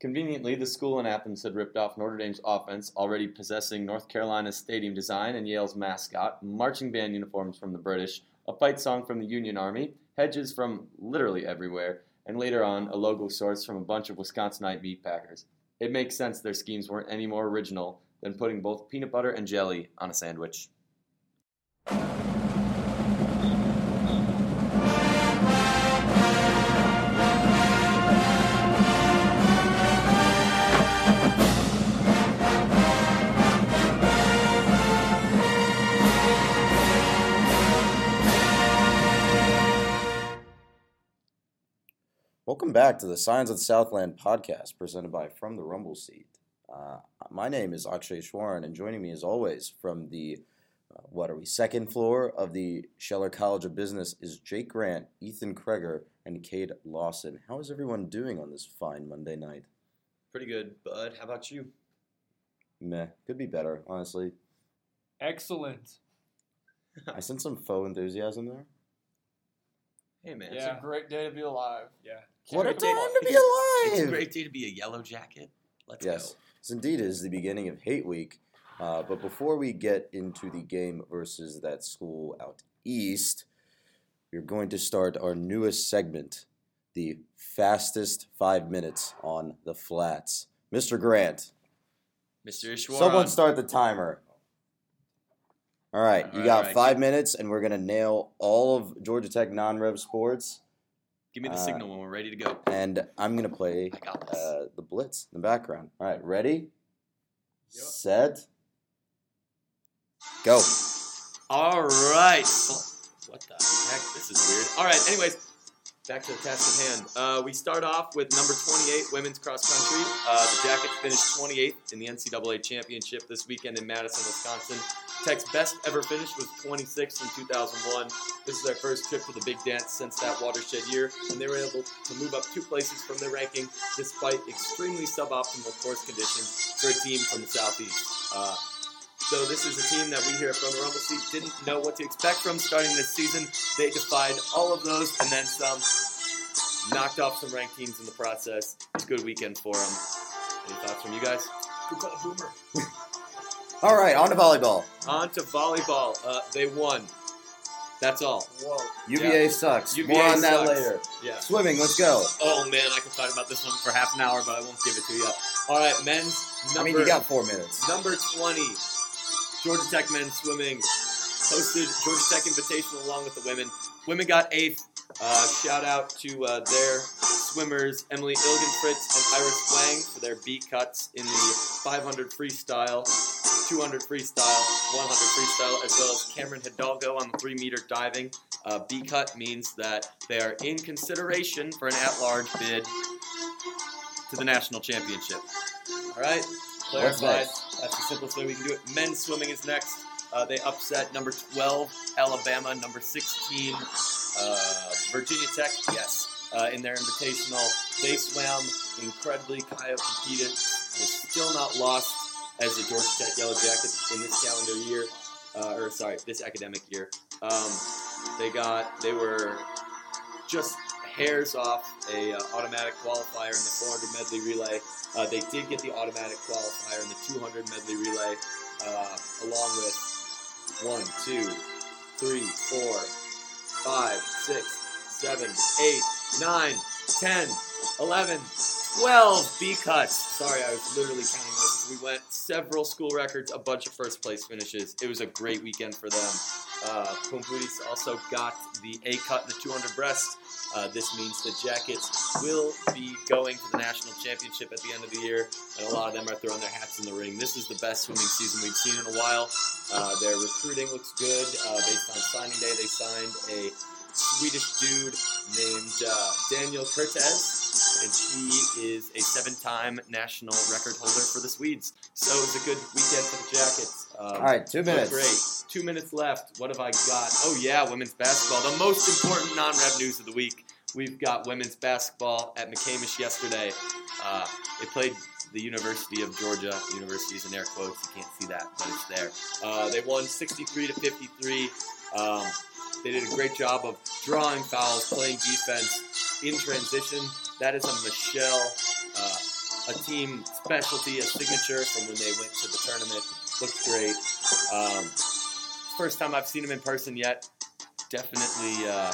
Conveniently, the school in Athens had ripped off Notre Dame's offense, already possessing North Carolina's stadium design and Yale's mascot, marching band uniforms from the British, a fight song from the Union Army, hedges from literally everywhere, and later on, a logo sourced from a bunch of Wisconsinite meat packers. It makes sense their schemes weren't any more original than putting both peanut butter and jelly on a sandwich. Welcome back to the Signs of the Southland podcast presented by From the Rumble Seat. Uh, my name is Akshay Ishwaran, and joining me as always from the, uh, what are we, second floor of the Scheller College of Business is Jake Grant, Ethan Kreger, and Cade Lawson. How is everyone doing on this fine Monday night? Pretty good, bud. How about you? Meh, could be better, honestly. Excellent. I sense some faux enthusiasm there. Hey, man. It's a great day to be alive. Yeah. What a time to be alive! It's a great day to be a yellow jacket. Let's Yes, go. this indeed is the beginning of Hate Week. Uh, but before we get into the game versus that school out east, we're going to start our newest segment, the fastest five minutes on the flats. Mr. Grant, Mr. Ishwaran. someone start the timer. All right, you All got right. five minutes, and we're gonna nail all of Georgia Tech non-rev sports. Give me the uh, signal when we're ready to go. And I'm gonna play I got this. uh, the blitz in the background. All right, ready, Yep. set, go. All right. What the heck? This is weird. All right. Anyways, back to the task at hand. Uh, we start off with number 28 women's cross country. Uh, the Jackets finished 28th in the NCAA championship this weekend in Madison, Wisconsin. Tech's best ever finish was 26th in 2001. This is their first trip to the Big Dance since that watershed year, and they were able to move up two places from their ranking despite extremely suboptimal course conditions for a team from the Southeast. Uh, so this is a team that we here from the Rumble Seat didn't know what to expect from starting this season. They defied all of those and then some. Knocked off some ranked teams in the process. It's a good weekend for them. Any thoughts from you guys? Good call, Boomer. All right, on to volleyball. On to volleyball. Uh, they won. That's all. Whoa. UVA sucks. UVA More on that later. Yeah. Swimming, let's go. Oh man, I could talk about this one for half an hour, but I won't give it to you. All right, men's number. I mean, you got four minutes. Number 20, Georgia Tech men's swimming hosted Georgia Tech Invitational along with the women. Women got eighth. Uh, shout out to uh, their swimmers, Emily Ilgenfritz and Iris Wang, for their B cuts in the 500 freestyle, 200 freestyle, 100 freestyle, as well as Cameron Hidalgo on the 3 meter diving. Uh, B cut means that they are in consideration for an at large bid to the national championship. All right? Clarified. That's the simplest way we can do it. Men's swimming is next. Uh, they upset number 12, Alabama, number 16, uh, Virginia Tech, yes, uh, in their invitational. They swam incredibly. Kaya competed, is still not lost as the Georgia Tech Yellow Jackets in this calendar year, uh, or sorry, this academic year. Um, they got, they were just hairs off a uh, automatic qualifier in the 400 medley relay. Uh, they did get the automatic qualifier in the 200 medley relay, uh, along with one, two, three, four, five, six, seven, eight, nine, ten, eleven, twelve B cuts. Sorry, I was literally counting those. We went several school records, a bunch of first place finishes. It was a great weekend for them. Uh, also got the A cut in the 200 breast. Uh, this means the Jackets will be going to the national championship at the end of the year, and a lot of them are throwing their hats in the ring. This is the best swimming season we've seen in a while. Uh, their recruiting looks good. Uh, based on signing day, they signed a Swedish dude named uh, Daniel Curtez, and he is a seven-time national record holder for the Swedes. So it was a good weekend for the Jackets. Um, All right, two minutes. Great. Two minutes left. What have I got? Oh yeah, women's basketball. The most important non-rev news of the week. We've got women's basketball at McCamish yesterday. Uh, they played the University of Georgia. University is in air quotes. You can't see that, but it's there. Uh, they won 63 to 53. Um, they did a great job of drawing fouls, playing defense in transition. That is a MaChelle uh, a team specialty, a signature from when they went to the tournament. Looks great. Um, first time I've seen them in person yet. Definitely, uh,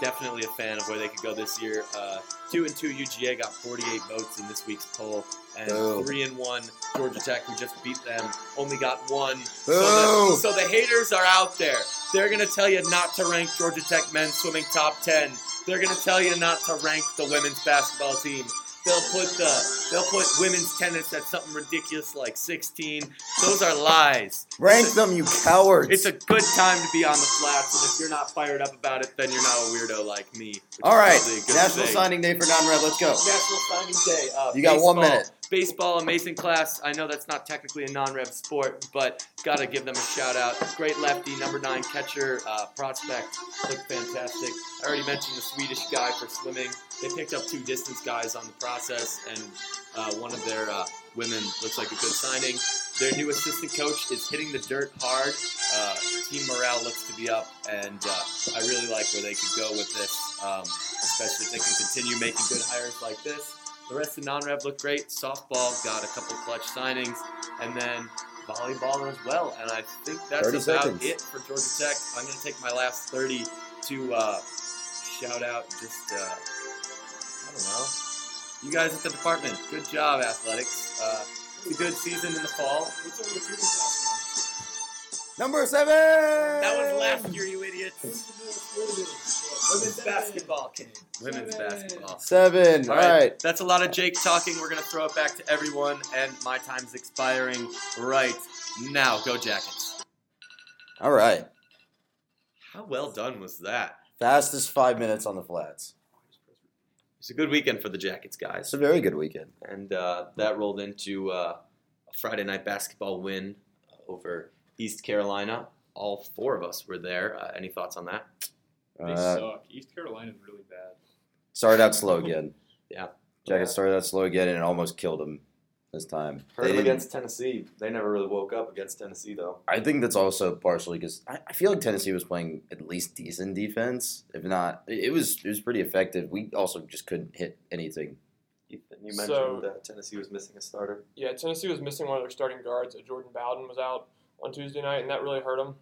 definitely a fan of where they could go this year. Uh, two and two UGA got 48 votes in this week's poll, and Boo. three and one Georgia Tech, who just beat them, only got one. So the, so the haters are out there. They're gonna tell you not to rank Georgia Tech men's swimming top 10. They're gonna tell you not to rank the women's basketball team. They'll put the they'll put women's tennis at something ridiculous like 16. Those are lies. Rank them, you cowards. It's a good time to be on the flats, and if you're not fired up about it, then you're not a weirdo like me. All right, a National thing. Signing Day for non-rev. Let's go. National Signing Day. Uh, You got one minute. Baseball, amazing class. I know that's not technically a non-rev sport, but gotta give them a shout out. Great lefty, number nine catcher, uh, prospect, looked fantastic. I already mentioned the Swedish guy for swimming. They picked up two distance guys on the process, and uh, one of their uh, women looks like a good signing. Their new assistant coach is hitting the dirt hard. Uh, team morale looks to be up, and uh, I really like where they could go with this, um, especially if they can continue making good hires like this. The rest of non-rev looked great. Softball got a couple clutch signings, and then volleyball as well. And I think that's about seconds. it for Georgia Tech. I'm going to take my last 30 to uh, shout out just, uh, I don't know, you guys at the department. Good job, athletics. Uh, it's a good season in the fall. What's our recruiting class? Number seven. That was last year, you idiots. Women's basketball came. Women's basketball. Seven. All All right. right. That's a lot of Jake talking. We're going to throw it back to everyone, and my time's expiring right now. Go Jackets. All right. How well done was that? Fastest five minutes on the flats. It's a good weekend for the Jackets, guys. It's a very good weekend. And uh, that rolled into uh, a Friday night basketball win over East Carolina. All four of us were there. Uh, any thoughts on that? They Uh, suck. East Carolina's really bad. started out slow again. Yeah. Jackets started out slow again, and it almost killed them this time. Heard They them against Tennessee. They never really woke up against Tennessee, though. I think that's also partially because I, I feel like Tennessee was playing at least decent defense. If not, it, it was it was pretty effective. We also just couldn't hit anything. Ethan, you So- mentioned that Tennessee was missing a starter. Yeah, Tennessee was missing one of their starting guards. Uh, Jordan Bowden was out on Tuesday night, and that really hurt them.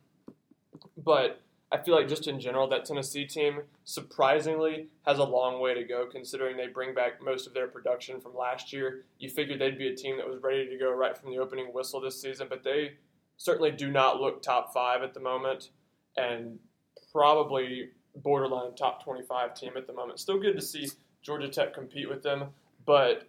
But I feel like just in general, that Tennessee team surprisingly has a long way to go, considering they bring back most of their production from last year. You figured they'd be a team that was ready to go right from the opening whistle this season, but they certainly do not look top five at the moment, and probably borderline top twenty-five team at the moment. Still good to see Georgia Tech compete with them, but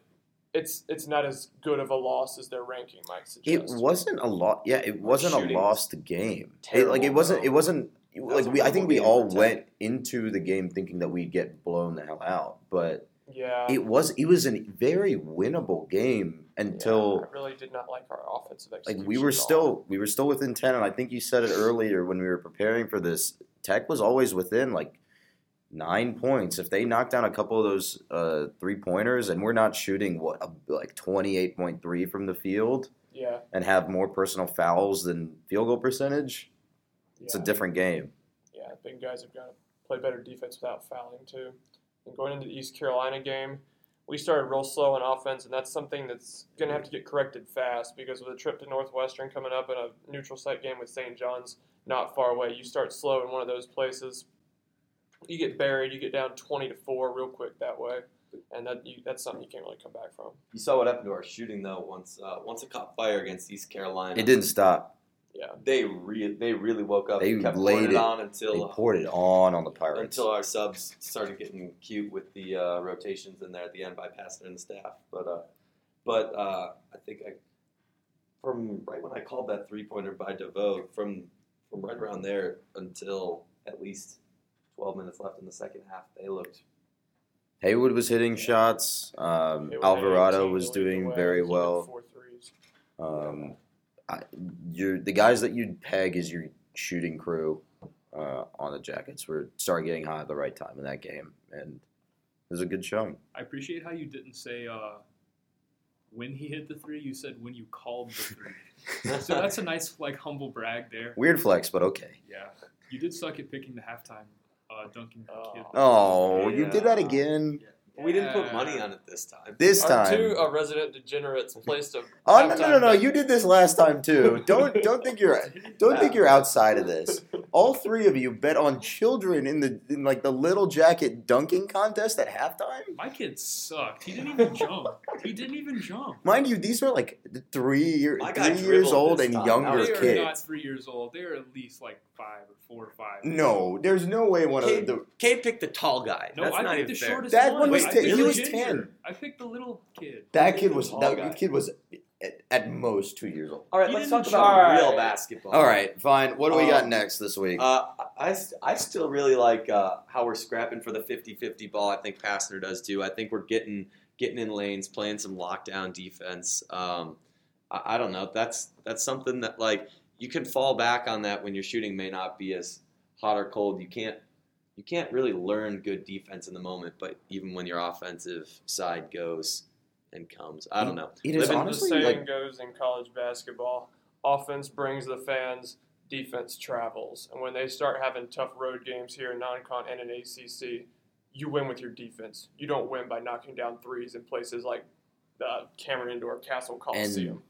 it's it's not as good of a loss as their ranking might suggest. It wasn't a lot. Yeah, it wasn't a lost game. It, like it wasn't. though. It wasn't. Was Like we, I think we all went into the game thinking that we'd get blown the hell out, but yeah, it was. It was a very winnable game until I really did not like our offensive like we were still we were still within 10 and i think you said it earlier when we were preparing for this tech was always within like nine points. If they knock down a couple of those uh, three pointers and we're not shooting what a, like 28.3 from the field yeah, and have more personal fouls than field goal percentage it's a different game Yeah, I think guys have got to play better defense without fouling too. And going into the East Carolina game, we started real slow on offense, and that's something that's going to have to get corrected fast because with a trip to Northwestern coming up and a neutral site game with St. John's not far away, you start slow in one of those places, you get buried, you get down twenty to four real quick that way, and that you, that's something you can't really come back from. You saw what happened to our shooting though. Once uh, once it caught fire against East Carolina, it didn't stop Yeah, They re- they really woke up. They and kept laid pouring it it. on until uh, poured it on on the pirates until our subs started getting cute with the uh, rotations in there at the end by Pastner and the staff. But uh, but uh, I think I from right when I called that three pointer by DeVoe from from right around there until at least twelve minutes left in the second half, they looked haywood was hitting shots um, alvarado was doing very well Four threes. Um, I, you're the guys that you'd peg as your shooting crew uh, on the Jackets were started getting hot at the right time in that game, and it was a good showing. I appreciate how you didn't say uh, when he hit the three. You said when you called the three. so that's a nice, like, humble brag there. Weird flex, but okay. Yeah, you did suck at picking the halftime uh, Duncan Oh. kid. Oh, you did that again. We didn't put money on it this time. This Our time. two uh, resident degenerates placed a. Oh no no no no! You did this last time too. Don't don't think you're don't think you're outside of this. All three of you bet on children in the in like the little jacket dunking contest at halftime. My kid sucked. He didn't even jump. He didn't even jump. Mind you, these are like three year, three years old and time. younger They are kids. not three years old. They are at least like five or four or five. No, there's no way one of Cade, the. Cade picked the tall guy. No, That's I not picked even the fair. shortest That one. one was I ten- picked he the was ginger. 10. I picked the little kid. That Cade kid was tall that guy. kid was at, at most two years old. All right, He let's didn't talk about try. real basketball. All right, fine. What do we got Um, next this week? Uh, I, I still really like uh, how we're scrapping for the 50-50 ball. I think Pastner does too. I think we're getting getting in lanes, playing some lockdown defense. Um, I, I don't know. That's that's something that like you can fall back on that when your shooting may not be as hot or cold. You can't you can't really learn good defense in the moment, but even when your offensive side goes and comes, I don't know. it is living- honestly the saying like goes in college basketball: offense brings the fans, defense travels. And when they start having tough road games here in non-con and in ACC, you win with your defense. You don't win by knocking down threes in places like the Cameron Indoor Cassell Coliseum.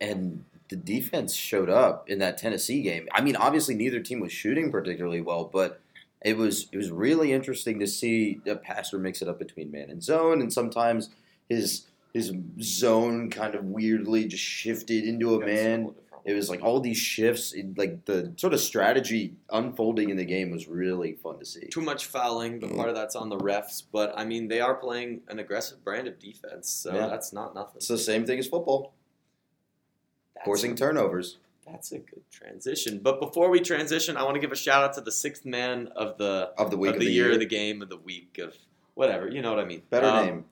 and the defense showed up in that Tennessee game. I mean, obviously neither team was shooting particularly well, but it was it was really interesting to see the Pastner mix it up between man and zone, and sometimes his his zone kind of weirdly just shifted into a man. It was like all these shifts, like the sort of strategy unfolding in the game was really fun to see. too much fouling, but part of that's on the refs. But I mean, they are playing an aggressive brand of defense, so Yeah. that's not nothing. It's the same thing as football, forcing turnovers. That's a good transition. But before we transition, I want to give a shout out to the sixth man of the Of the week of of the, the year, year. of the game, of the week, of whatever. You know what I mean? Better Um, name,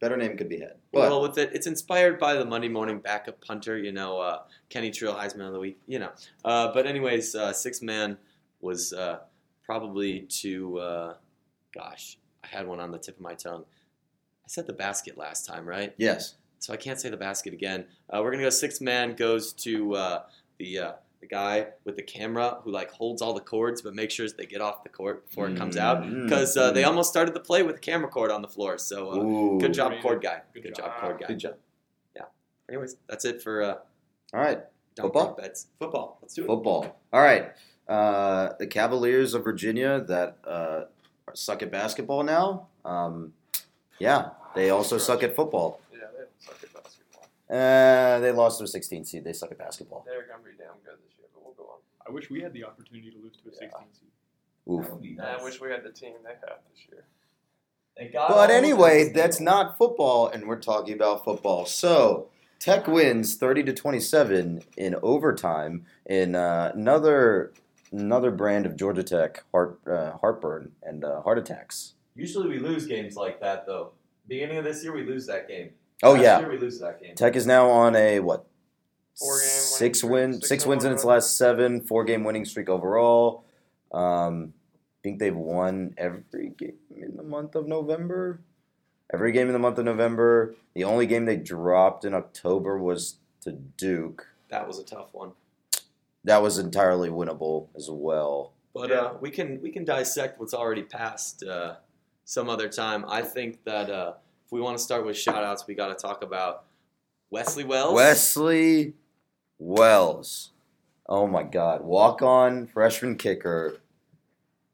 better name could be had. But Well, with it, it's inspired by the Monday morning backup punter, you know, uh, Kenny Trill, Heisman of the week, you know. Uh, but anyways, uh, six man was uh, probably to, uh, gosh, I had one on the tip of my tongue. I said the basket last time, right? yes, So I can't say the basket again. Uh, we're gonna go six man goes to uh, the uh, the guy with the camera who like holds all the cords but makes sure they get off the court before it comes out Mm, because uh, they mm. almost started the play with a camera cord on the floor. So uh, good job, Great. cord guy. Good Good, job. job. cord guy. Good job. Yeah. Anyways, that's it for uh, All right, dump Football? Bets. Football. Let's do it. football. All right, uh, the Cavaliers of Virginia that uh, suck at basketball now. Um, yeah, they also suck at football. Yeah, they suck at basketball. Uh, they lost their 16 seed. They suck at basketball. They're gonna be damn good this year, but we'll go on. I wish we had the opportunity to lose to a 16 seed. Oof. And I wish we had the team they have this year. Thank God all But anyway, that's not football, and we're talking about football. So Tech wins 30 to 27 in overtime in uh, another another brand of Georgia Tech heart uh, heartburn and uh, heart attacks. Usually we lose games like that though. Beginning of this year, we lose that game. Oh Last yeah, we lose that game. Tech is now on a what? Four game six win, six six wins in its last seven, four game winning streak overall. Um, I think they've won every game in the month of November. Every game in the month of November. The only game they dropped in October was to Duke. That was a tough one. That was entirely winnable as well. But uh, we can we can dissect what's already passed uh, some other time. I think that uh, if we want to start with shout outs, we got to talk about Wesley Wells. Wesley Wells. Oh my God. Walk on freshman kicker.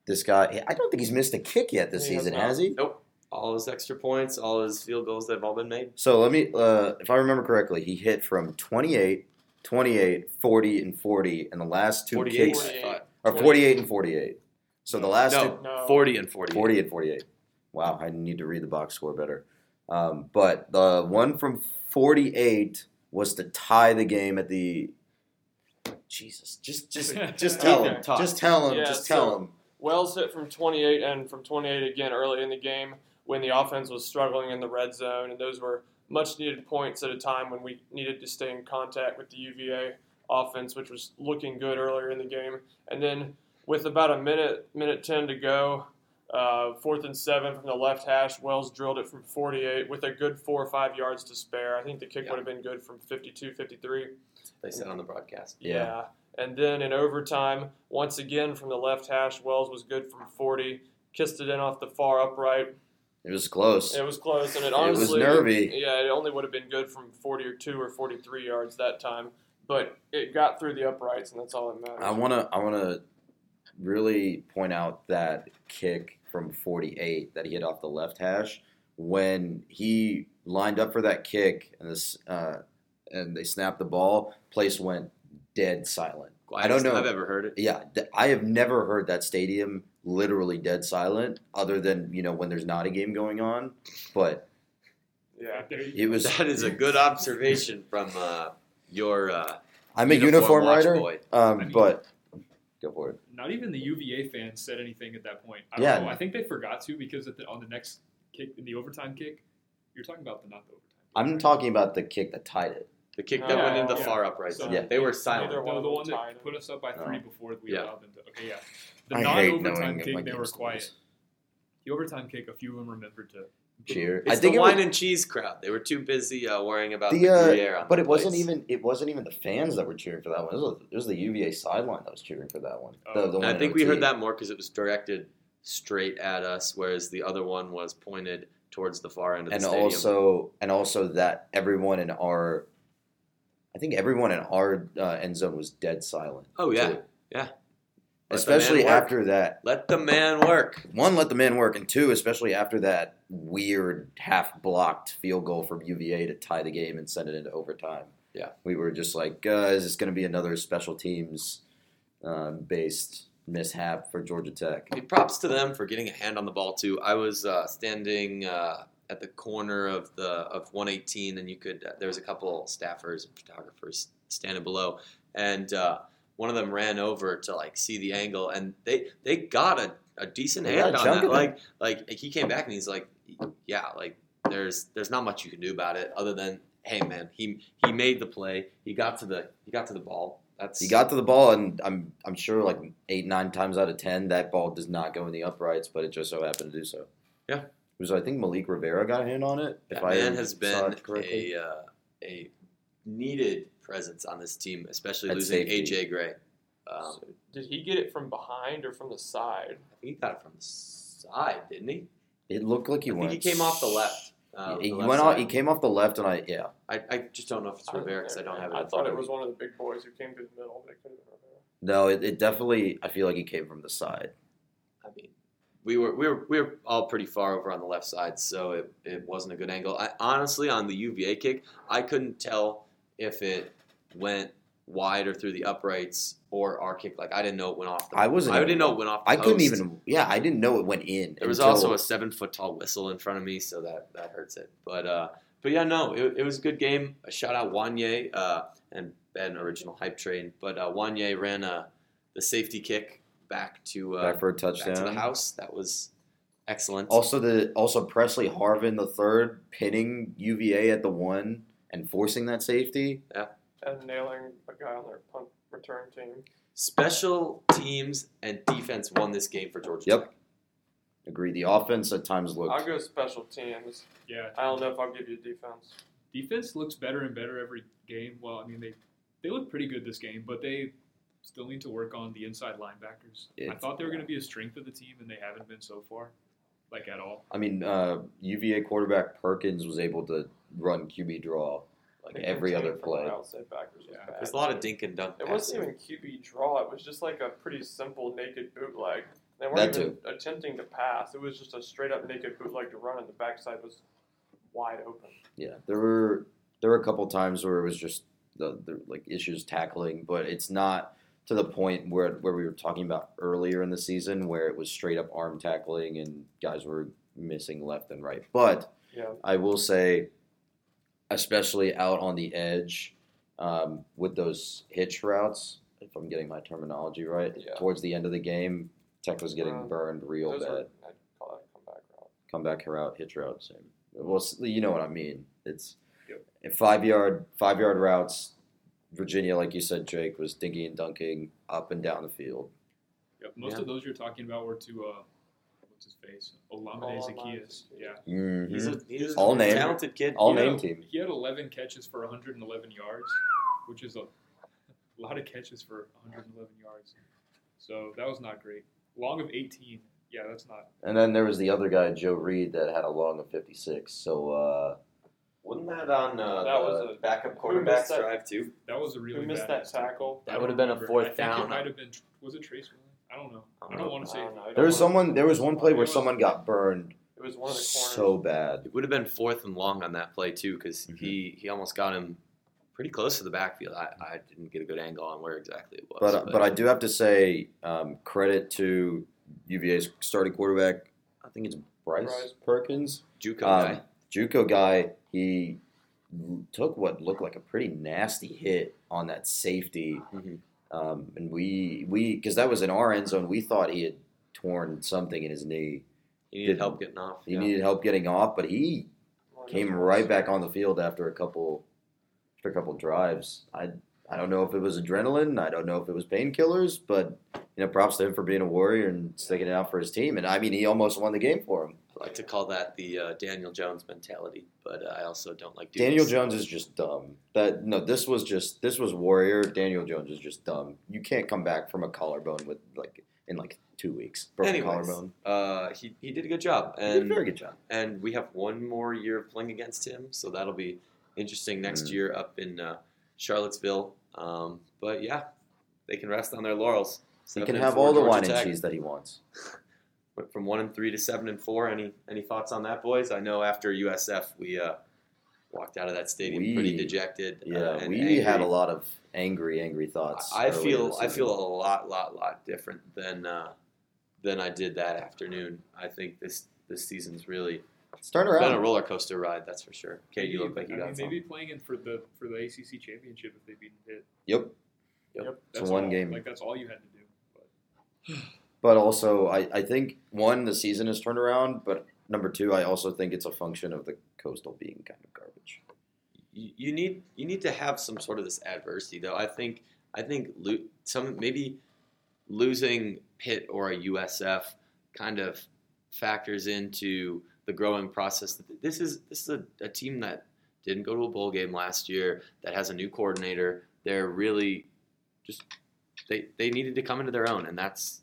This guy, I don't think he's missed a kick yet this He season, not. has he? Nope. All his extra points, all his field goals that have all been made. So let me, uh, if I remember correctly, he hit from 28, 28, 40, and 40 in the last two 48, kicks. I thought. Or 48 and 48. So the last No, two, No. 40 and 40. 40 and 48. Wow, I need to read the box score better. Um, but the one from 48 was to tie the game at the. Jesus, just just just tell him, just tell him, Yeah, just tell so- him. Wells hit from 28 and from 28 again early in the game when the offense was struggling in the red zone, and those were much needed points at a time when we needed to stay in contact with the UVA offense, which was looking good earlier in the game. And then with about a minute, minute 10 to go, uh, fourth and seven from the left hash, Wells drilled it from 48 with a good four or five yards to spare. I think the kick Yeah. would have been good from 52, 53. They said on the broadcast. Yeah. And then in overtime, once again from the left hash, Wells was good from 40. Kissed it in off the far upright. It was close. It was close, and it It was nervy. Yeah, it only would have been good from forty or two or forty three yards that time, but it got through the uprights, and that's all that matters. I wanna I wanna really point out that kick from 48 that he hit off the left hash when he lined up for that kick and this uh, and they snapped the ball. Place went dead silent. I don't Quietest know. I've ever heard it. Yeah, th- I have never heard that stadium literally dead silent, other than you know when there's not a game going on. But yeah, it was. That is a good observation from uh, your uh, I'm a uniform watch writer, boy. um, I mean- but go for it. Not even the UVA fans said anything at that point. I don't Yeah. know. I think they forgot to because at the, on the next kick, in the overtime kick, you're talking about the not the overtime. kick, I'm right? talking about the kick that tied it. The kick that Oh, went into yeah. far upright. So- Yeah. They were No, silent. Neither one the, of the them one that tied. put us up by three Oh. before we Yeah. allowed them to. Okay, yeah. The non-overtime kick, they were quiet. lose. The overtime kick, a few of them remembered to Cheer. It's I think the it was- wine and cheese crowd. They were too busy uh, worrying about the, The, uh, but the it wasn't even it wasn't even the fans that were cheering for that one. It was, it was the UVA sideline that was cheering for that one. Oh. the one I think we heard that more because it was directed straight at us, whereas the other one was pointed towards the far end of the and stadium. also and also that everyone in our, I think everyone in our uh, end zone was dead silent. oh yeah, too. yeah. Let especially after that. Let the man work. One, let the man work, and two, especially after that weird half blocked field goal from UVA to tie the game and send it into overtime. Yeah. we were just like, uh, is this going to be another special teams um, based mishap for Georgia Tech? Hey, props to them for getting a hand on the ball too. I was uh, standing uh, at the corner of the of 118, and you could there was a couple staffers and photographers standing below, and uh, one of them ran over to like see the angle, and they they got a, a decent They hand on that. Like like he came back and he's like, yeah, like there's there's not much you can do about it other than hey man, he he made the play, he got to the he got to the ball. That's He got to the ball, and I'm I'm sure like eight nine times out of ten that ball does not go in the uprights, but it just so happened to do so. Yeah. it was I think Malik Rivera got a hand on it. That if I man has been a uh, a needed presence on this team, especially At losing safety. AJ Gray. Um, So did he get it from behind or from the side? I think he got it from the side, didn't he? It looked like he I went. think he came off the left. Uh, he the he left went off. He came off the left, and I yeah. I, I just don't know if it's Rivera because I don't have it. I thought it was one of the big boys who came through the middle, but it could have been Rivera. No, it, it definitely. I feel like he came from the side. I mean, we were we were we were all pretty far over on the left side, so it, it wasn't a good angle. I honestly on the UVA kick, I couldn't tell if it went wide or through the uprights or our kick. Like I didn't know it went off. The, I wasn't I didn't know it went off. The I couldn't even. Yeah, I didn't know it went in. There was also a seven foot tall whistle in front of me, so that that hurts it. But uh, but yeah, no, it, it was a good game. A shout out Juanyeh uh, and Ben, original hype train. But uh, Juanyeh ran uh, the safety kick back to uh, back for a touchdown. to the house. That was excellent. Also, the also Presley Harvin the third pinning UVA at the one and forcing that safety. And nailing a guy on their punt return team. Special teams and defense won this game for Georgia. Yep. Tech. Agree. The offense at times looked. I'll go special teams. Yeah, I don't know if I'll give you defense. defense looks better and better every game. Well, I mean they they look pretty good this game, but they still need to work on the inside linebackers. I thought they were going to be a strength of the team, and they haven't been so far, like at all. I mean, uh, UVA quarterback Perkins was able to run QB draw like every other play. outside backers Yeah. bad. There's a lot of dink and dunk. It passes. wasn't even QB draw. It was just like a pretty simple naked bootleg. They weren't That even attempting to pass. It was just a straight up naked bootleg to run, and the backside was wide open. Yeah, there were there were a couple times where it was just the, the like issues tackling, but it's not to the point where where we were talking about earlier in the season where it was straight up arm tackling and guys were missing left and right. But Yeah. I will say, especially out on the edge um, with those hitch routes, if I'm getting my terminology right, Yeah. towards the end of the game, Tech was getting Um, burned real Those bad. were, I'd call that a comeback route. comeback route, hitch route, same. Well, you know what I mean. It's Yep. five yard five yard routes. Virginia, like you said, Jake was dinking and dunking up and down the field. Yep, most Yeah. of those you're talking about were to uh, what's his face, Olamide Olamide Zacchaeus. Zacchaeus. Yeah, Mm-hmm. He's a, he's All a name. talented kid. All He had name a- team. He had 11 catches for 111 yards, which is a, a lot of catches for 111 yards. So that was not great. Long of 18 Yeah, that's not. And then there was the other guy, Joe Reed, that had a long of 56. So uh, Wasn't that on uh, That the was a- backup who quarterback's missed that? drive too? That was a really Who missed bad that tackle? That would have been a fourth I think down. It might have been. Was it Trace Williams? I don't know. I don't want to say. I don't know. I don't there was someone. There was one play where was- someone got burned It was one of the corners. so bad. It would have been fourth and long on that play too, because Mhm. he he almost got him pretty close to the backfield. I, I didn't get a good angle on where exactly it was. But uh, but I do have to say um, credit to UVA's starting quarterback. I think it's Bryce, Bryce. Perkins, JUCO um, guy. JUCO guy. He took what looked like a pretty nasty hit on that safety, Mhm. Um, and we we because that was in our end zone. We thought he had torn something in his knee. He needed did- help getting off. He yeah. needed help getting off, but he One came right back on the field after a couple after a couple drives. I I don't know if it was adrenaline. I don't know if it was painkillers, but you know, props to him for being a warrior and sticking it out for his team. And I mean, he almost won the game for him. I like to call that the uh, Daniel Jones mentality, but uh, I also don't like. Daniel dudes. Jones is just dumb. That no, this was just this was warrior. Daniel Jones is just dumb. You can't come back from a collarbone with like in like two weeks. Broken Anyways, collarbone. uh, he, he did a good job, He did a and very good job. and we have one more year of playing against him, so that'll be interesting next Mm. year up in uh, Charlottesville. Um, but yeah, they can rest on their laurels. He can have all the wine and cheese that he wants. Went from one and three to seven and four. Any any thoughts on that, boys? I know after USF we uh, walked out of that stadium We- pretty dejected. uh, Yeah, and we angry. had a lot of angry, angry thoughts. I earlier feel I feel a lot, lot, lot different than uh, than I did that afternoon. I think this this season's really It's turned been a roller coaster ride. That's for sure. Cade, you Maybe- look like you I got mean, something. maybe playing in for the for the ACC championship if they beat Pitt. Yep. Yep. It's That's one all, game. Like that's all you had to do. But also, I, I think one, the season has turned around. But number two, I also think it's a function of the coastal being kind of garbage. you, need you need to have some sort of this adversity though. I think I think lo- some maybe losing Pitt or a USF kind of factors into the growing process. This is this is a, a team that didn't go to a bowl game last year that has a new coordinator. They're really just they they needed to come into their own, and that's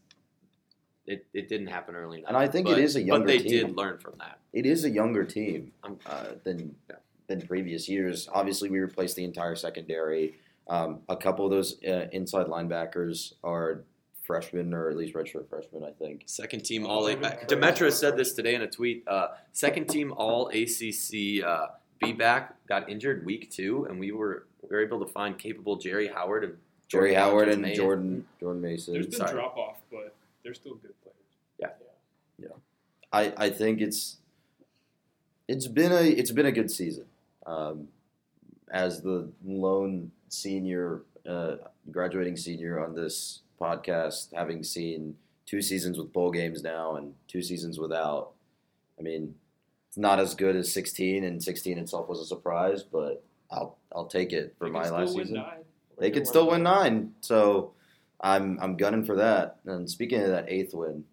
it. It didn't happen early enough. And I think it but, is a younger team. but they team. did learn from that. It is a younger team Um, uh, than Yeah. than previous years. Obviously, we replaced the entire secondary. Um, a couple of those uh, inside linebackers are freshmen, or at least redshirt freshmen, I think. Second team all. they've Uh, Demetra said this today in a tweet. Uh, second team all ACC uh, B back got injured week two, and we were we were able to find capable Jerry Howard and Jerry Jordan Howard Jones and Mason. Jordan Jordan Mason. there's been sorry. drop off, but they're still good players. Yeah. yeah, yeah. I, I think it's it's been a it's been a good season. Um, as the lone senior, uh, graduating senior on this podcast, having seen two seasons with bowl games now and two seasons without, I mean, it's not as good as 16, and 16 itself was a surprise, but I'll I'll take it for They my last season. They could still win nine, so I'm I'm gunning for that. And speaking of that eighth win,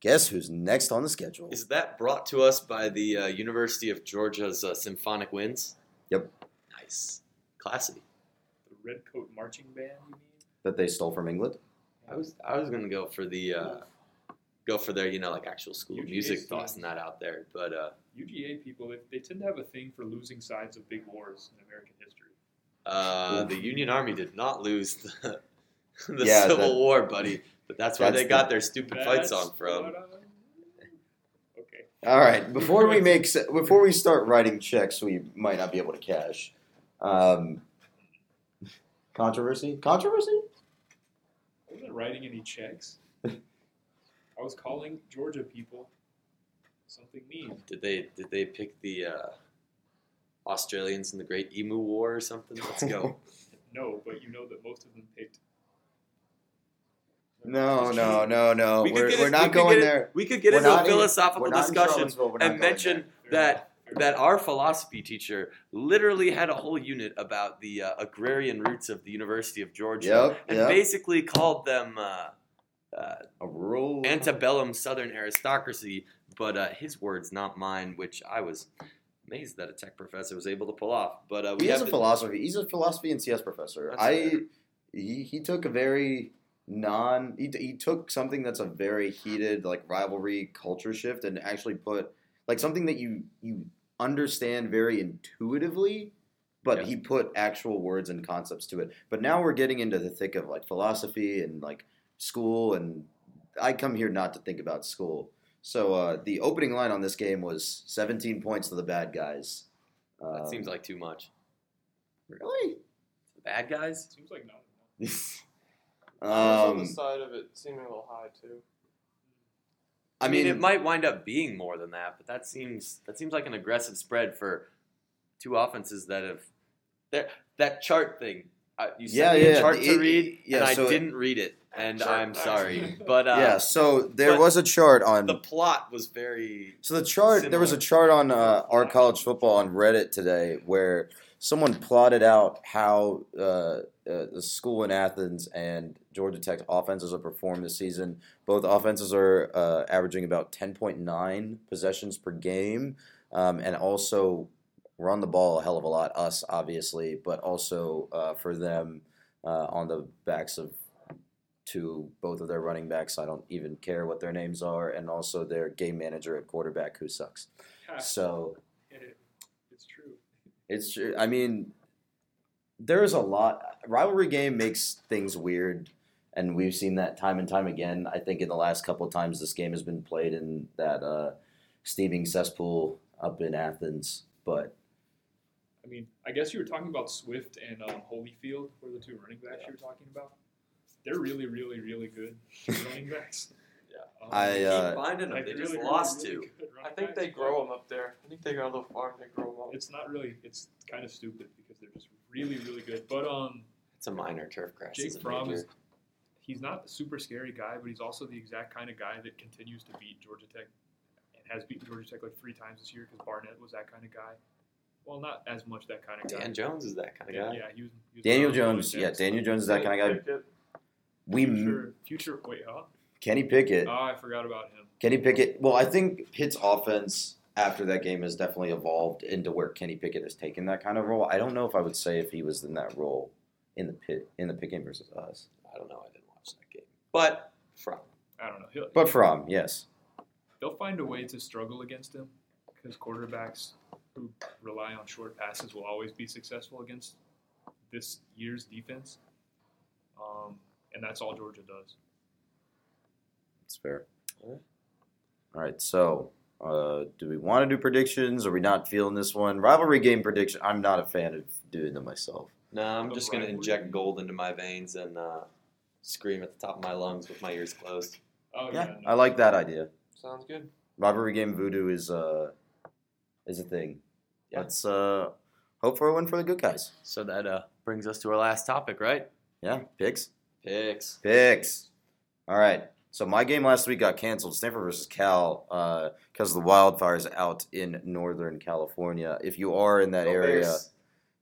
guess who's next on the schedule? Is that brought to us by the uh, University of Georgia's uh, Symphonic Winds? Yep. Nice, classy. The Red Coat Marching Band, you mean? that they stole from England? I was I was gonna go for the uh, go for their you know like actual school UGA music, style. tossing that out there, but. Uh, UGA people, they, they tend to have a thing for losing sides of big wars in American history. Uh, the Union Army did not lose the, the Yeah, Civil that- War, buddy. But that's where That's they got the- their stupid fight song from. what Okay. All right. Before we make before we start writing checks, we might not be able to cash. Um, controversy? Controversy? I wasn't writing any checks. I was calling Georgia people something mean. Did they did they pick the uh, Australians in the Great Emu War or something? Let's go. No, but you know that most of them picked. No, no, no, no. We could We're, we're it- not we going get there. We could get We're into a philosophical in discussion Charlottesville, we're not and mention there. That enough, that our philosophy teacher literally had a whole unit about the uh, agrarian roots of the University of Georgia, Yep, and yep. basically called them uh, uh, A rural antebellum Southern aristocracy. But uh, his words, not mine, which I was amazed that a tech professor was able to pull off. But uh, we He has a philosophy. He's a philosophy and CS professor. I he, he took a very non he, he took something that's a very heated like rivalry culture shift and actually put like something that you you understand very intuitively but Yeah. he put actual words and concepts to it but now we're getting into the thick of like philosophy and like school and i come here not to think about school so uh, the opening line on this game was 17 points to the bad guys that Um, seems like too much. really The bad guys. Seems like not enough. I was on um, the side of it seeming a little high too. I mean, it might wind up being more than that, but that seems that seems like an aggressive spread for two offenses that have that that chart thing. Uh, you sent Yeah, me a yeah, chart to it- read, yeah, and I so it- didn't read it, and Chart I'm facts. sorry. But uh, yeah, so there was a chart on. the plot was very. so the chart, there was a chart on uh, our college football on Reddit today where someone plotted out how uh, the school in Athens and Georgia Tech's offenses have performed this season. Both offenses are uh, averaging about 10.9 possessions per game, um, and also run the ball a hell of a lot. Us, obviously, but also uh, for them uh, on the backs of to both of their running backs. I don't even care what their names are, and also their game manager at quarterback who sucks. So it's true. it's tr- I mean, there's a lot. Rivalry game makes things weird, and we've seen that time and time again. I think in the last couple of times this game has been played in that uh, steaming cesspool up in Athens, but I mean, I guess you were talking about Swift and um, Holyfield were the two running backs you were talking about. They're really, really, really good running backs. Yeah. Um, I, Keep uh, finding them. like They really, just really, lost really two. good I think they grow them up there. I think they got a little farm. They grow them up. It's not really. It's kind of stupid because they're just really, really good. But um, It's a minor turf crash. Jake It's Fromm is he's not a super scary guy, but he's also the exact kind of guy that continues to beat Georgia Tech and has beaten Georgia Tech like three times this year because Barnett was that kind of guy. Well, not as much that kind of guy. Dan Jones is that kind of guy. yeah, he was, he was Daniel Jones, really yeah, fast. Daniel Jones is that kind of guy. We Future, future. Wait, huh? Kenny Pickett. Oh, I forgot about him. Kenny Pickett. Well, I think Pitt's offense after that game has definitely evolved into where Kenny Pickett has taken that kind of role. I don't know if I would say if he was in that role in the pit in the Pitt game versus us. I don't know. I didn't watch that game, but from I don't know. He'll, But from yes, they'll find a way to struggle against him because quarterbacks who rely on short passes will always be successful against this year's defense. Um, and that's all Georgia does. That's fair. Alright. All right, so uh, do we want to do predictions? Are we not feeling this one? Rivalry game prediction. I'm not a fan of doing them myself. No, I'm just gonna inject gold into my veins and uh, scream at the top of my lungs with my ears closed. Oh Yeah, no. I like that idea. Sounds good. Rivalry game voodoo is uh is a thing. Yeah. Let's uh hope for a win for the good guys. So that uh, brings us to our last topic, right? Yeah, picks. Picks. Picks. All right. So my game last week got canceled. Stanford versus Cal because of the wildfires out in Northern California. If you are in that Go area, Bears.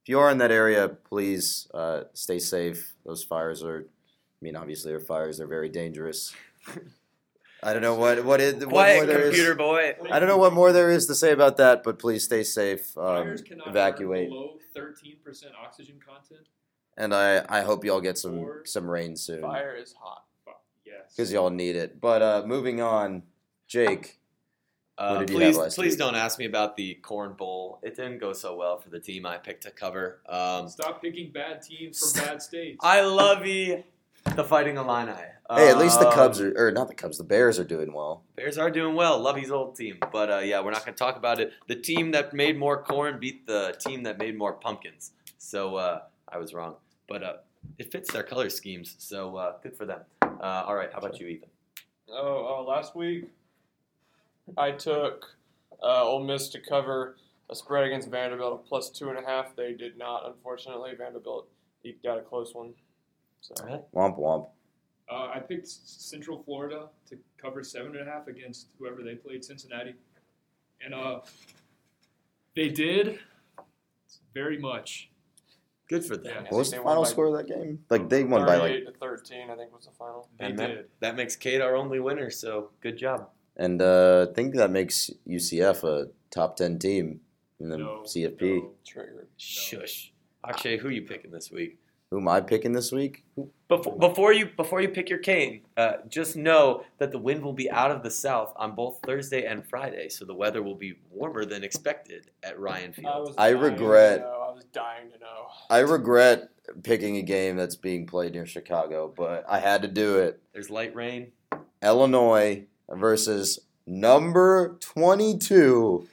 if you are in that area, please uh, stay safe. Those fires are, I mean, obviously they're fires. They're very dangerous. I don't know what what is what more Quiet, there is. computer boy. I don't know what more there is to say about that, but please stay safe. Um, Fires cannot evacuate, burn below 13% oxygen content. and I I hope y'all get some Or- some rain soon. Fire is hot. Fuck, Yes. because y'all need it. But uh, moving on, Jake. Uh, did you please, have last please week? don't ask me about the Corn Bowl. It didn't go so well for the team I picked to cover. Um, Stop picking bad teams from bad states. I love you, the Fighting Illini. Hey, at least the Um, Cubs are, or not the Cubs, the Bears are doing well. Bears are doing well. Lovey's old team, but uh, yeah, we're not going to talk about it. The team that made more corn beat the team that made more pumpkins. So uh, I was wrong, but uh, it fits their color schemes. So uh, good for them. Uh, all right, how about you, Ethan? Oh, uh, last week I took uh, Ole Miss to cover a spread against Vanderbilt of plus two and a half. They did not, unfortunately. Vanderbilt eked out a close one. So All right. Womp womp. Uh, I picked Central Florida to cover seven and a half against whoever they played, Cincinnati, and uh, They did very much. Good for them. Yeah. What was the final by score of that game? Like they won by like, to 13, I think was the final. They and did. that, that makes Cade our only winner. So good job. and uh, I think that makes UCF a top ten team in the No, CFP. no. Triggered. Shush. Akshay, who are you picking this week? Who am I picking this week? Before, before you before you pick your cane, uh, just know that the wind will be out of the south on both Thursday and Friday, so the weather will be warmer than expected at Ryan Field. was I regret- To know. I was dying to know. I regret picking a game that's being played near Chicago, but I had to do it. There's light rain. Illinois versus number 22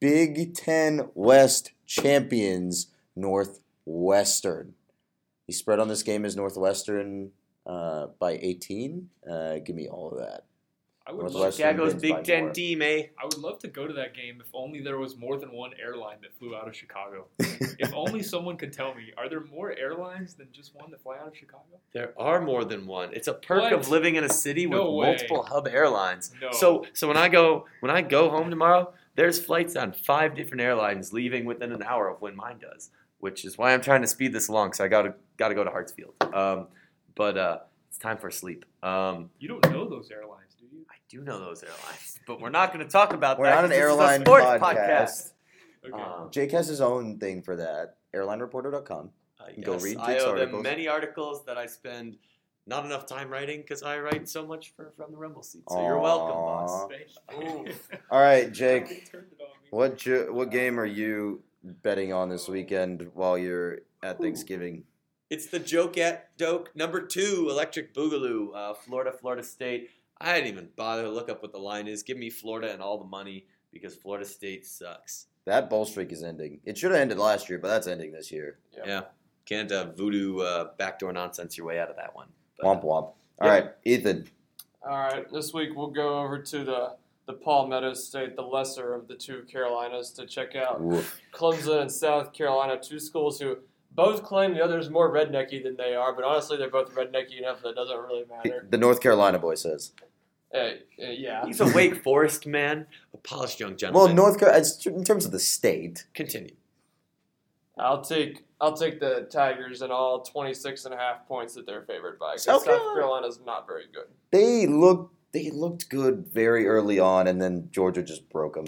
Big Ten West champions, Northwestern. The spread on this game is Northwestern uh, by 18. Uh, give me all of that. I would, love, Chicago's Big Ten more. team, eh? I would love to go to that game if only there was more than one airline that flew out of Chicago. if only someone could tell me, are there more airlines than just one that fly out of Chicago? There are more than one. It's a perk What? of living in a city No with way. multiple hub airlines. No. So so when I go when I go home tomorrow, there's flights on five different airlines leaving within an hour of when mine does, which is why I'm trying to speed this along. So I gotta gotta go to Hartsfield. Um, but uh, it's time for sleep. Um, You don't know those airlines, do you? Know those airlines, but we're not going to talk about We're that. not an 'cause this is a airline sports podcast. Okay. Um, Jake has his own thing for that. AirlineReporter.com. Uh, can go read I Jake's owe articles. them many articles that I spend not enough time writing because I write so much for from the Rumble seat. So you're welcome, boss. Thank you. All right, Jake. turned it on me. What ju- what game are you betting on this weekend while you're at Thanksgiving? It's the joke at Doke number two, Electric Boogaloo, uh, Florida, Florida State. I didn't even bother to look up what the line is. Give me Florida and all the money because Florida State sucks. That bowl streak is ending. It should have ended last year, but that's ending this year. Yep. Yeah, can't uh, voodoo uh, backdoor nonsense your way out of that one. But, Womp womp. All Yeah. right, Ethan. All right, this week we'll go over to the the Palmetto State, the lesser of the two Carolinas, to check out Oof. Clemson and South Carolina, two schools who both claim the other is more rednecky than they are, but honestly, they're both rednecky enough that it doesn't really matter. The North Carolina boy says. Uh, uh, yeah. He's a Wake Forest man, a polished young gentleman. Well. North Carolina, in terms of the state, Continue. I'll take I'll take the Tigers and all 26 and a half points that they're favored by. 'cause South South Carolina- Carolina's not very good. they look they looked good very early on, and then Georgia just broke them.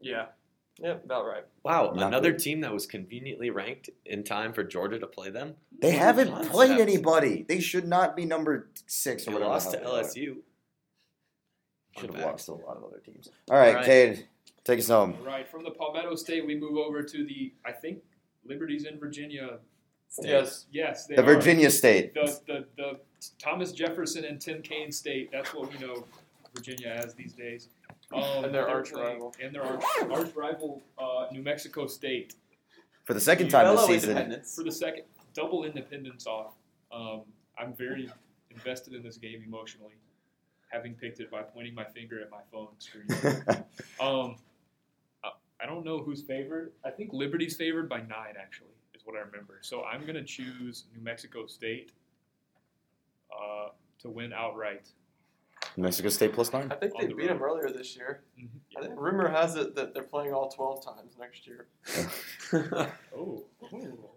Yeah. Yep, about right. Wow, Not another good. team that was conveniently ranked in time for Georgia to play them. They What haven't concept. played anybody. They should not be number six or They whatever. lost to hell they are. LSU. Should have lost to a lot of other teams. All right, All right. Cade, take us home. All right, from the Palmetto State, we move over to the, I think, Liberties in Virginia. State. Yes. Yes, they The are. Virginia State. The, the, the Thomas Jefferson and Tim Kaine State. That's what we know Virginia as these days. Um, And their arch rival. And their arch, arch rival, uh, New Mexico State. For the second time this Fellow season. For the second, double independence off. Um, I'm very invested in this game emotionally, having picked it by pointing my finger at my phone screen. Um, I- I don't know who's favored. I think Liberty's favored by nine, actually, is what I remember. So I'm going to choose New Mexico State uh, to win outright. Mexico State plus nine. I think they the beat road. them earlier this year. Mhm. I think rumor has it that they're playing all 12 times next year. Oh.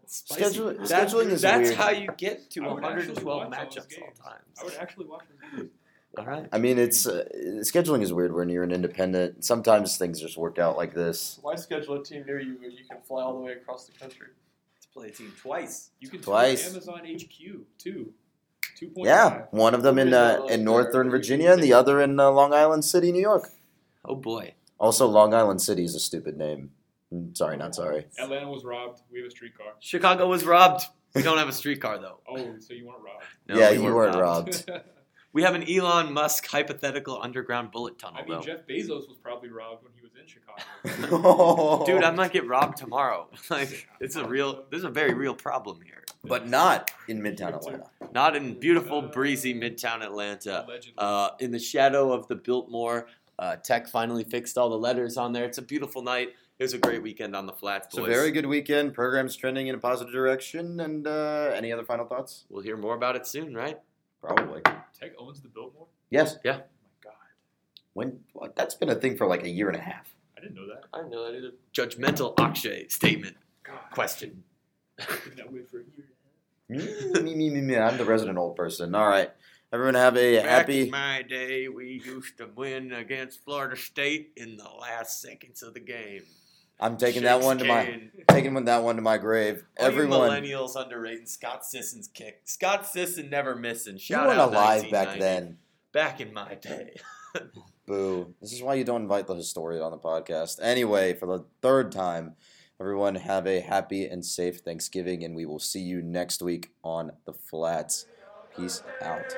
Spicy. Schedule- That's- scheduling is That's weird. how you get to I would actually 112 watch all those matchups all times. I would actually watch those. All right. I mean, it's uh, scheduling is weird when you're an independent. Sometimes things just work out like this. Why schedule a team near you where you can fly all the way across the country? Let's play a team twice. You can Twice. Amazon HQ, too. 2.5. Yeah, one of them in uh, in Northern Virginia and the other in uh, Long Island City, New York. Oh boy. Also, Long Island City is a stupid name. Mm, Sorry, not sorry. Atlanta was robbed. We have a streetcar. Chicago was robbed. We don't have a streetcar though. Oh, so you weren't robbed. No, yeah, we you weren't robbed. We have an Elon Musk hypothetical underground bullet tunnel I mean, though. Jeff Bezos was probably robbed when he was in Chicago. Dude, I might get robbed tomorrow. like, it's a real. There's a very real problem here. But not in Midtown Atlanta. Not in beautiful, breezy Midtown Atlanta. Uh, in the shadow of the Biltmore, uh, Tech finally fixed all the letters on there. It's a beautiful night. It was a great weekend on the flats, It's a very good weekend. Program's trending in a positive direction. And uh, any other final thoughts? We'll hear more about it soon, right? Probably. Tech owns the Biltmore. Yes. Yeah. Oh my God. When well, that's been a thing for like a year and a half. I didn't know that. I didn't know that either. Judgmental Akshay statement. God, Question. been that way for a year. Me, me, me, me, me. I'm the resident old person. All right. Everyone have a Back happy. in my day, we used to win against Florida State in the last seconds of the game. I'm taking that one to my taking that one to my grave. All you Everyone, millennials underrating Scott Sisson's kick. Scott Sisson never missing. you Shout weren't out alive back then. Back in my day. Boo. This is why you don't invite the historian on the podcast. Anyway, for the third time, everyone have a happy and safe Thanksgiving, and we will see you next week on the flats. Peace out.